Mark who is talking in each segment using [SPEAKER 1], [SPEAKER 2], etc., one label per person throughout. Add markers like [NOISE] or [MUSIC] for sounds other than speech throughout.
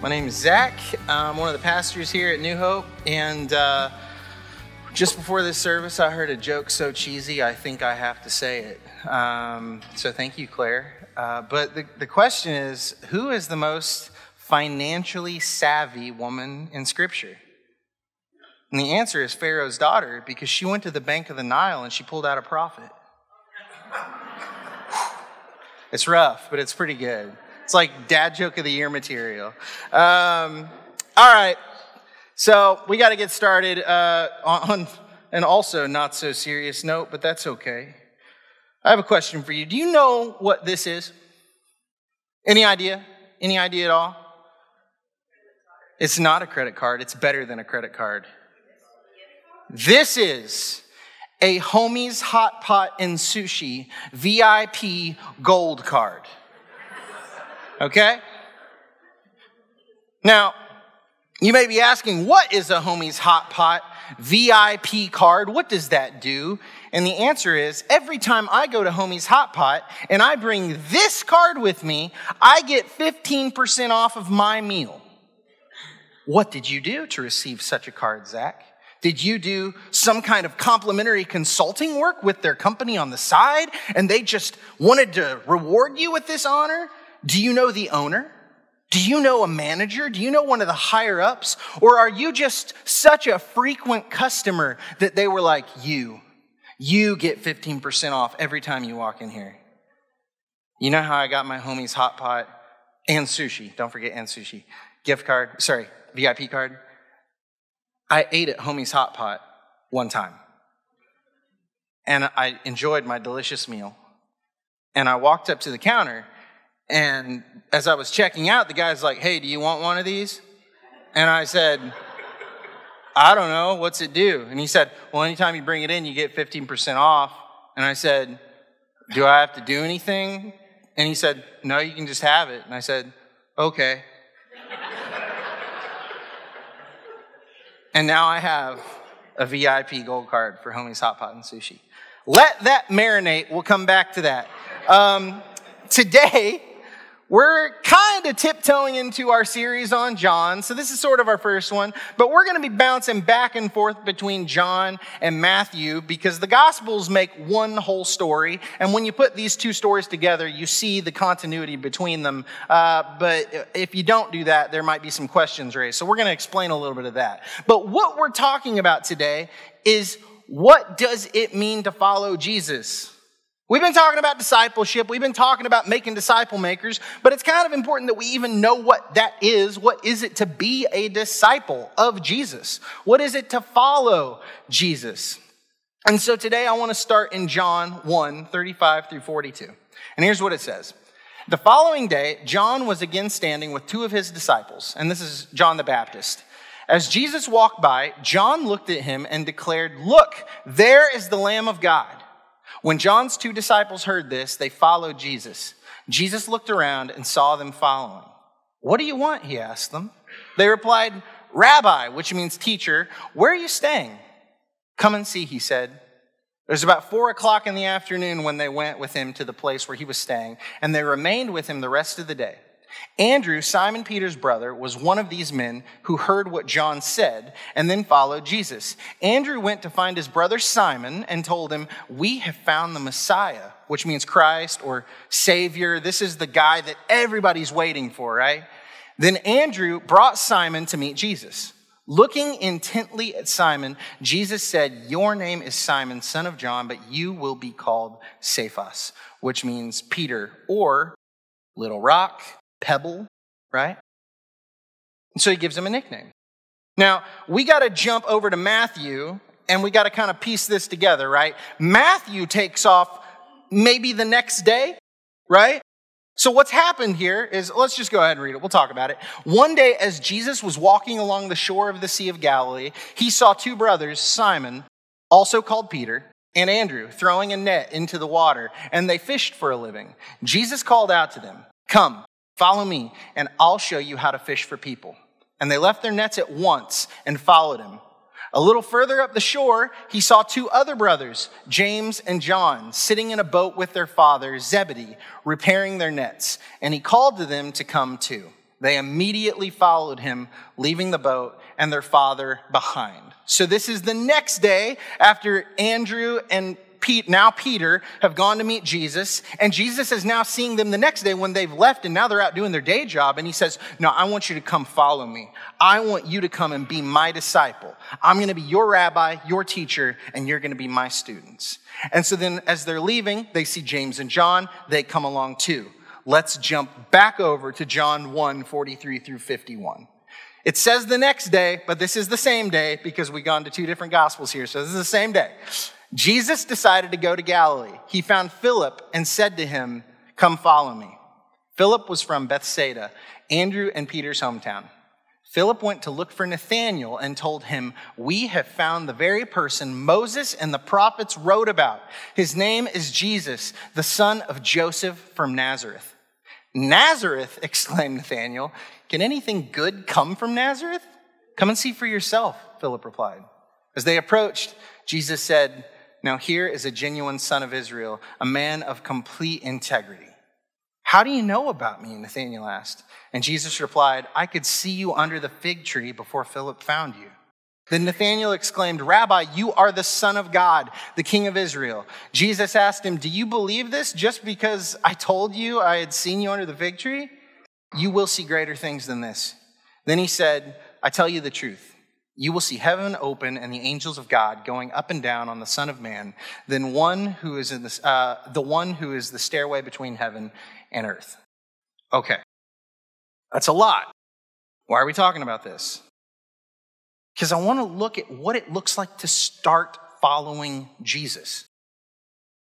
[SPEAKER 1] My name is Zach. I'm one of the pastors here at New Hope. And uh, just before this service, I heard a joke so cheesy, I think I have to say it. Um, so thank you, Claire. Uh, but the, the question is who is the most financially savvy woman in Scripture? And the answer is Pharaoh's daughter because she went to the bank of the Nile and she pulled out a profit. It's rough, but it's pretty good. It's like dad joke of the year material. Um, all right. So we got to get started uh, on an also not so serious note, but that's okay. I have a question for you. Do you know what this is? Any idea? Any idea at all? It's not a credit card. It's better than a credit card. This is a Homie's Hot Pot and Sushi VIP gold card. Okay? Now, you may be asking, what is a homie's hot pot VIP card? What does that do? And the answer is every time I go to homie's hot pot and I bring this card with me, I get 15% off of my meal. What did you do to receive such a card, Zach? Did you do some kind of complimentary consulting work with their company on the side and they just wanted to reward you with this honor? Do you know the owner? Do you know a manager? Do you know one of the higher ups? Or are you just such a frequent customer that they were like, you, you get 15% off every time you walk in here? You know how I got my homie's hot pot and sushi? Don't forget and sushi. Gift card, sorry, VIP card. I ate at homie's hot pot one time. And I enjoyed my delicious meal. And I walked up to the counter and as I was checking out, the guy's like, Hey, do you want one of these? And I said, I don't know. What's it do? And he said, Well, anytime you bring it in, you get 15% off. And I said, Do I have to do anything? And he said, No, you can just have it. And I said, Okay. and now I have a VIP gold card for Homie's Hot Pot and Sushi. Let that marinate. We'll come back to that. Um, today, we're kind of tiptoeing into our series on John, so this is sort of our first one, but we're going to be bouncing back and forth between John and Matthew because the Gospels make one whole story, and when you put these two stories together, you see the continuity between them. Uh, but if you don't do that, there might be some questions raised. So we're going to explain a little bit of that. But what we're talking about today is what does it mean to follow Jesus? We've been talking about discipleship. We've been talking about making disciple makers, but it's kind of important that we even know what that is. What is it to be a disciple of Jesus? What is it to follow Jesus? And so today I want to start in John 1 35 through 42. And here's what it says. The following day, John was again standing with two of his disciples, and this is John the Baptist. As Jesus walked by, John looked at him and declared, Look, there is the Lamb of God. When John's two disciples heard this, they followed Jesus. Jesus looked around and saw them following. What do you want? He asked them. They replied, Rabbi, which means teacher, where are you staying? Come and see, he said. It was about four o'clock in the afternoon when they went with him to the place where he was staying, and they remained with him the rest of the day. Andrew, Simon Peter's brother, was one of these men who heard what John said and then followed Jesus. Andrew went to find his brother Simon and told him, We have found the Messiah, which means Christ or Savior. This is the guy that everybody's waiting for, right? Then Andrew brought Simon to meet Jesus. Looking intently at Simon, Jesus said, Your name is Simon, son of John, but you will be called Cephas, which means Peter or little rock Pebble, right? And so he gives him a nickname. Now, we got to jump over to Matthew and we got to kind of piece this together, right? Matthew takes off maybe the next day, right? So, what's happened here is let's just go ahead and read it. We'll talk about it. One day, as Jesus was walking along the shore of the Sea of Galilee, he saw two brothers, Simon, also called Peter, and Andrew, throwing a net into the water, and they fished for a living. Jesus called out to them, Come, follow me, and I'll show you how to fish for people. And they left their nets at once and followed him. A little further up the shore, he saw two other brothers, James and John, sitting in a boat with their father, Zebedee, repairing their nets. And he called to them to come too. They immediately followed him, leaving the boat and their father behind. So this is the next day after Andrew and Pete, now Peter, have gone to meet Jesus, and Jesus is now seeing them the next day when they've left and now they're out doing their day job. And he says, No, I want you to come follow me. I want you to come and be my disciple. I'm going to be your rabbi, your teacher, and you're going to be my students. And so then as they're leaving, they see James and John. They come along too. Let's jump back over to John 1 43 through 51. It says the next day, but this is the same day because we've gone to two different gospels here. So this is the same day. Jesus decided to go to Galilee. He found Philip and said to him, Come follow me. Philip was from Bethsaida, Andrew and Peter's hometown. Philip went to look for Nathanael and told him, We have found the very person Moses and the prophets wrote about. His name is Jesus, the son of Joseph from Nazareth. Nazareth, [LAUGHS] exclaimed Nathanael. Can anything good come from Nazareth? Come and see for yourself, Philip replied. As they approached, Jesus said, now, here is a genuine son of Israel, a man of complete integrity. How do you know about me? Nathanael asked. And Jesus replied, I could see you under the fig tree before Philip found you. Then Nathanael exclaimed, Rabbi, you are the Son of God, the King of Israel. Jesus asked him, Do you believe this just because I told you I had seen you under the fig tree? You will see greater things than this. Then he said, I tell you the truth you will see heaven open and the angels of God going up and down on the Son of Man, then one who is in the, uh, the one who is the stairway between heaven and earth. Okay, that's a lot. Why are we talking about this? Because I want to look at what it looks like to start following Jesus.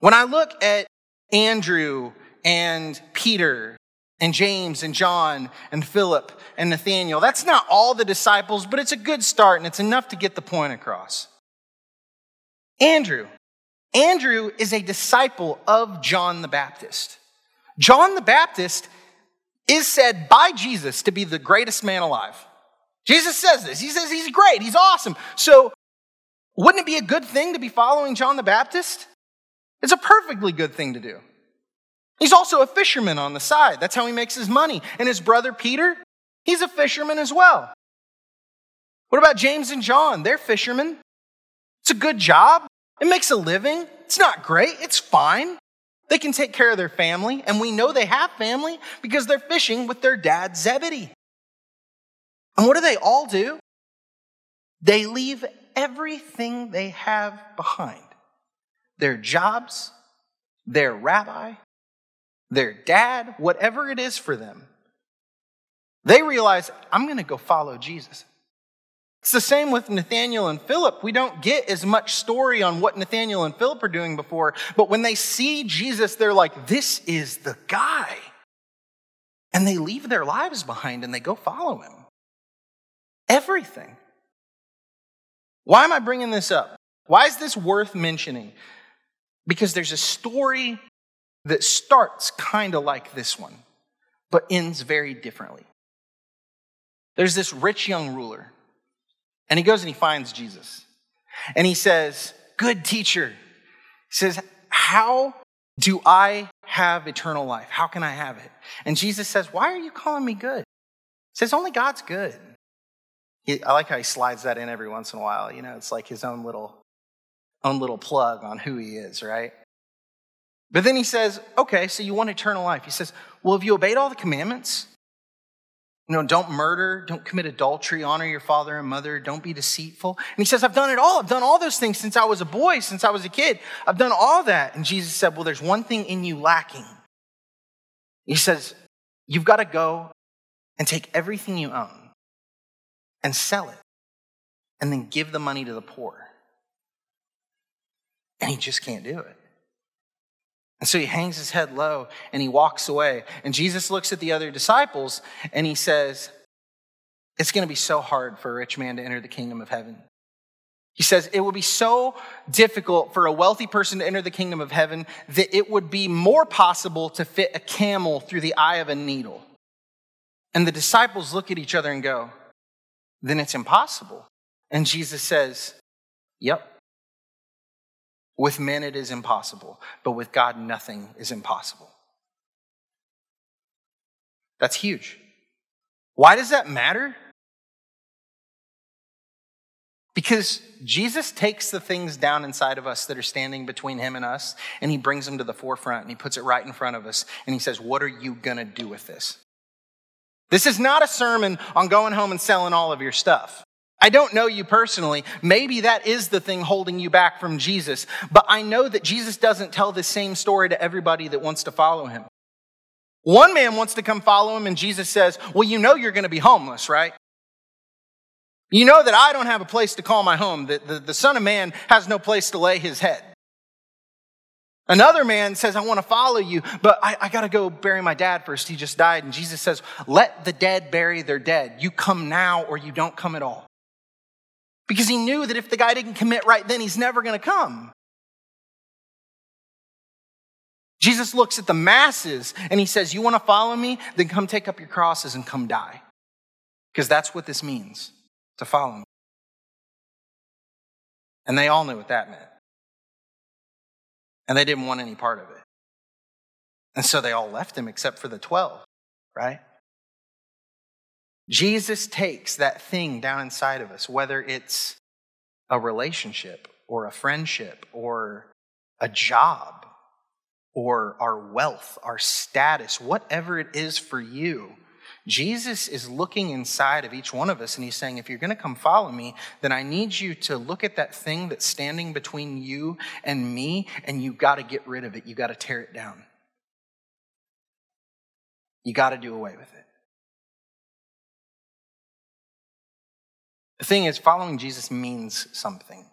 [SPEAKER 1] When I look at Andrew and Peter and James and John and Philip and Nathaniel. That's not all the disciples, but it's a good start and it's enough to get the point across. Andrew. Andrew is a disciple of John the Baptist. John the Baptist is said by Jesus to be the greatest man alive. Jesus says this. He says he's great, he's awesome. So, wouldn't it be a good thing to be following John the Baptist? It's a perfectly good thing to do. He's also a fisherman on the side. That's how he makes his money. And his brother Peter, he's a fisherman as well. What about James and John? They're fishermen. It's a good job. It makes a living. It's not great. It's fine. They can take care of their family, and we know they have family because they're fishing with their dad, Zebedee. And what do they all do? They leave everything they have behind their jobs, their rabbi, their dad, whatever it is for them, they realize, I'm going to go follow Jesus. It's the same with Nathaniel and Philip. We don't get as much story on what Nathaniel and Philip are doing before, but when they see Jesus, they're like, this is the guy. And they leave their lives behind and they go follow him. Everything. Why am I bringing this up? Why is this worth mentioning? Because there's a story that starts kind of like this one, but ends very differently. There's this rich young ruler, and he goes and he finds Jesus. And he says, Good teacher. He says, How do I have eternal life? How can I have it? And Jesus says, Why are you calling me good? He says, Only God's good. He, I like how he slides that in every once in a while. You know, it's like his own little, own little plug on who he is, right? But then he says, okay, so you want eternal life. He says, well, have you obeyed all the commandments? You know, don't murder, don't commit adultery, honor your father and mother, don't be deceitful. And he says, I've done it all. I've done all those things since I was a boy, since I was a kid. I've done all that. And Jesus said, Well, there's one thing in you lacking. He says, You've got to go and take everything you own and sell it and then give the money to the poor. And he just can't do it. And so he hangs his head low and he walks away. And Jesus looks at the other disciples and he says, It's going to be so hard for a rich man to enter the kingdom of heaven. He says, It will be so difficult for a wealthy person to enter the kingdom of heaven that it would be more possible to fit a camel through the eye of a needle. And the disciples look at each other and go, Then it's impossible. And Jesus says, Yep. With men, it is impossible, but with God, nothing is impossible. That's huge. Why does that matter? Because Jesus takes the things down inside of us that are standing between him and us, and he brings them to the forefront and he puts it right in front of us, and he says, What are you going to do with this? This is not a sermon on going home and selling all of your stuff. I don't know you personally. Maybe that is the thing holding you back from Jesus. But I know that Jesus doesn't tell the same story to everybody that wants to follow him. One man wants to come follow him, and Jesus says, Well, you know you're going to be homeless, right? You know that I don't have a place to call my home, that the, the Son of Man has no place to lay his head. Another man says, I want to follow you, but I, I got to go bury my dad first. He just died. And Jesus says, Let the dead bury their dead. You come now or you don't come at all because he knew that if the guy didn't commit right then, he's never going to come. Jesus looks at the masses and he says, You want to follow me? Then come take up your crosses and come die. Because that's what this means to follow me. And they all knew what that meant. And they didn't want any part of it. And so they all left him except for the 12, right? Jesus takes that thing down inside of us, whether it's a relationship or a friendship or a job or our wealth, our status, whatever it is for you. Jesus is looking inside of each one of us and he's saying, if you're going to come follow me, then I need you to look at that thing that's standing between you and me and you got to get rid of it. You got to tear it down. You got to do away with it. The thing is, following Jesus means something.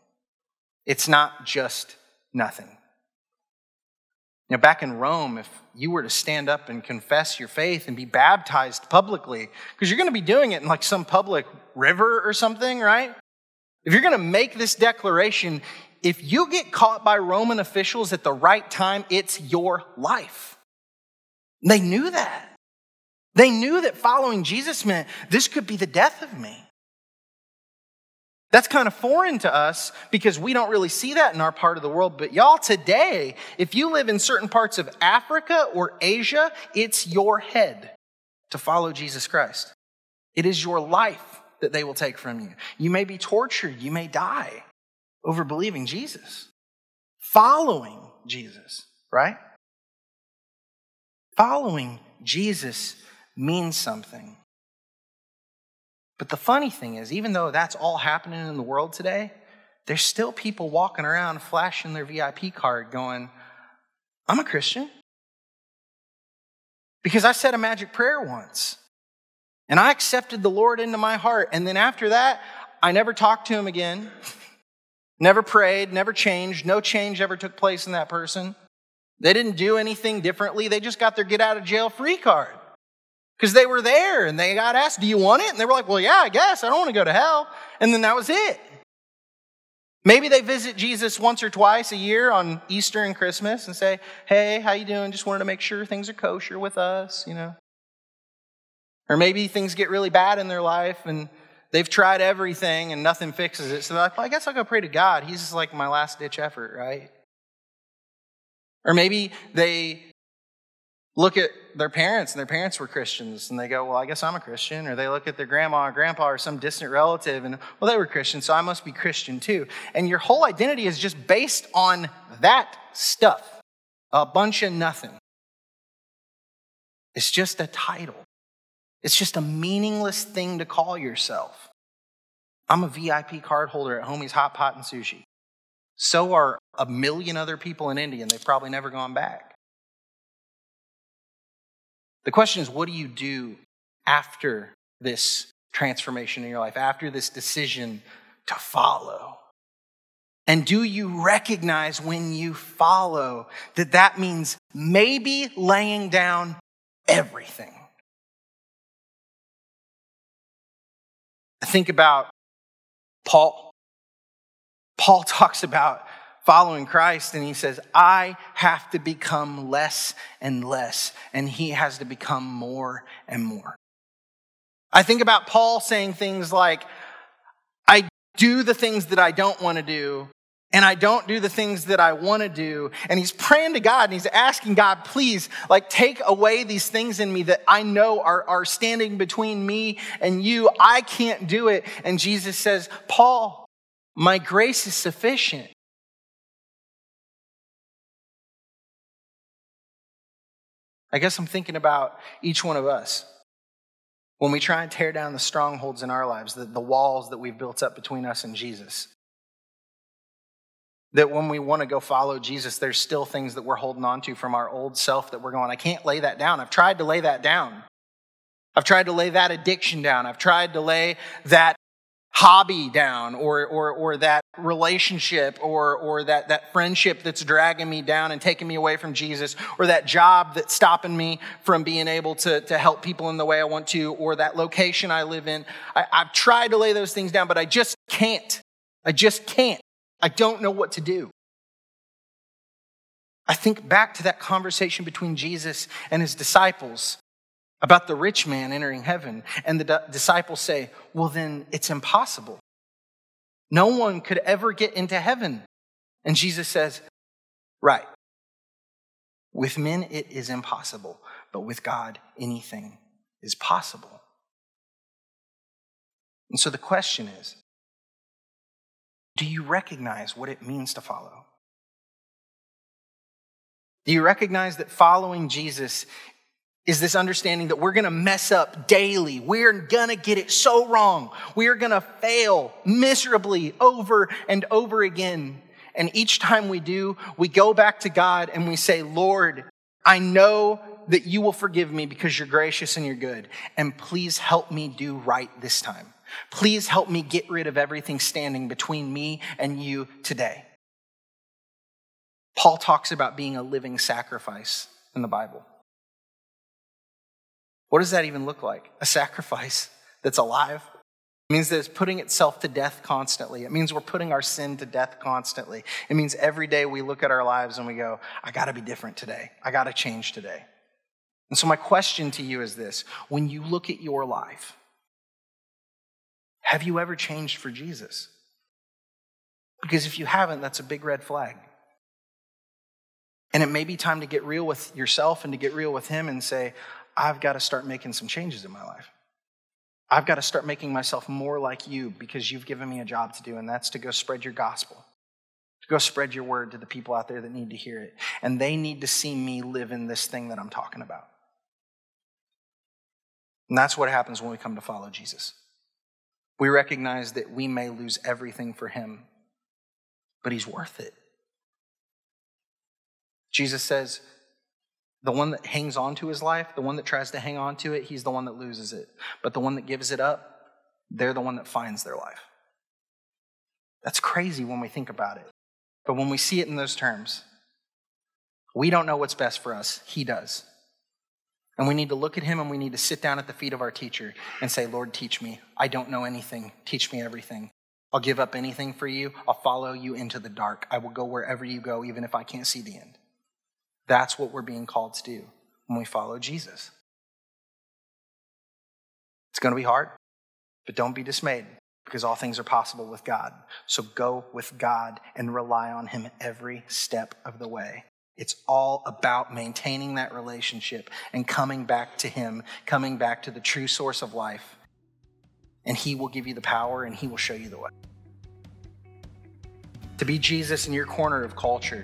[SPEAKER 1] It's not just nothing. Now, back in Rome, if you were to stand up and confess your faith and be baptized publicly, because you're going to be doing it in like some public river or something, right? If you're going to make this declaration, if you get caught by Roman officials at the right time, it's your life. They knew that. They knew that following Jesus meant this could be the death of me. That's kind of foreign to us because we don't really see that in our part of the world. But y'all, today, if you live in certain parts of Africa or Asia, it's your head to follow Jesus Christ. It is your life that they will take from you. You may be tortured, you may die over believing Jesus, following Jesus, right? Following Jesus means something. But the funny thing is, even though that's all happening in the world today, there's still people walking around flashing their VIP card going, I'm a Christian. Because I said a magic prayer once and I accepted the Lord into my heart. And then after that, I never talked to him again, [LAUGHS] never prayed, never changed. No change ever took place in that person. They didn't do anything differently. They just got their get out of jail free card because they were there and they got asked, Do you want it? And they were like, Well, yeah, I guess. I don't want to go to hell. And then that was it. Maybe they visit Jesus once or twice a year on Easter and Christmas and say, Hey, how you doing? Just wanted to make sure things are kosher with us, you know. Or maybe things get really bad in their life and they've tried everything and nothing fixes it. So they're like, well, I guess I'll go pray to God. He's just like my last ditch effort, right? Or maybe they look at their parents and their parents were Christians and they go, Well, I guess I'm a Christian. Or they look at their grandma or grandpa or some distant relative and, Well, they were Christian, so I must be Christian too. And your whole identity is just based on that stuff a bunch of nothing. It's just a title, it's just a meaningless thing to call yourself. I'm a VIP card holder at Homie's Hot Pot and Sushi. So are a million other people in India, and they've probably never gone back. The question is, what do you do after this transformation in your life, after this decision to follow? And do you recognize when you follow that that means maybe laying down everything? I think about Paul. Paul [LAUGHS] talks about following Christ and he says, I have to become less and less, and he has to become more and more. I think about Paul saying things like, I do the things that I don't want to do, and I don't do the things that I want to do. And he's praying to God and he's asking God, please, like, take away these things in me that I know are, are standing between me and you. I can't do it. And Jesus says, Paul, my grace is sufficient. I guess I'm thinking about each one of us. When we try and tear down the strongholds in our lives, the, the walls that we've built up between us and Jesus, that when we want to go follow Jesus, there's still things that we're holding on to from our old self that we're going, I can't lay that down. I've tried to lay that down. I've tried to lay that addiction down. I've tried to lay that hobby down or, or, or that relationship or, or that, that friendship that's dragging me down and taking me away from Jesus or that job that's stopping me from being able to, to help people in the way I want to or that location I live in. I, I've tried to lay those things down, but I just can't. I just can't. I don't know what to do. I think back to that conversation between Jesus and his disciples about the rich man entering heaven, and the disciples say, Well, then it's impossible. No one could ever get into heaven. And Jesus says, Right. With men it is impossible, but with God anything is possible. And so the question is do you recognize what it means to follow? Do you recognize that following Jesus is this understanding that we're to mess up daily. We're to get it so wrong. We are going to fail miserably over and over again. And each time we do, we go back to God and we say, Lord, I know that you will forgive me because you're gracious and you're good. And please help me do right this time. Please help me get rid of everything standing between me and you today. Paul talks about being a living sacrifice in the Bible. What does that even look like? A sacrifice that's alive? It means that it's putting itself to death constantly. It means we're putting our sin to death constantly. It means every day we look at our lives and we go, I got to be different today. I got to change today. And so, my question to you is this when you look at your life, have you ever changed for Jesus? Because if you haven't, that's a big red flag. And it may be time to get real with yourself and to get real with Him and say, I've got to start making some changes in my life. I've got to start making myself more like you because you've given me a job to do, and that's to go spread your gospel, to go spread your word to the people out there that need to hear it. And they need to see me live in this thing that I'm talking about. And that's what happens when we come to follow Jesus. We recognize that we may lose everything for him, but he's worth it. Jesus says, the one that hangs on to his life, the one that tries to hang on to it, he's the one that loses it. But the one that gives it up, they're the one that finds their life. That's crazy when we think about it. But when we see it in those terms, we don't know what's best for us. He does. And we need to look at him and we need to sit down at the feet of our teacher and say, Lord, teach me. I don't know anything. Teach me everything. I'll give up anything for you. I'll follow you into the dark. I will go wherever you go, even if I can't see the end. That's what we're being called to do when we follow Jesus. It's going to be hard, but don't be dismayed because all things are possible with God. So go with God and rely on Him every step of the way. It's all about maintaining that relationship and coming back to Him, coming back to the true source of life. And He will give you the power and He will show you the way. To be Jesus in your corner of culture,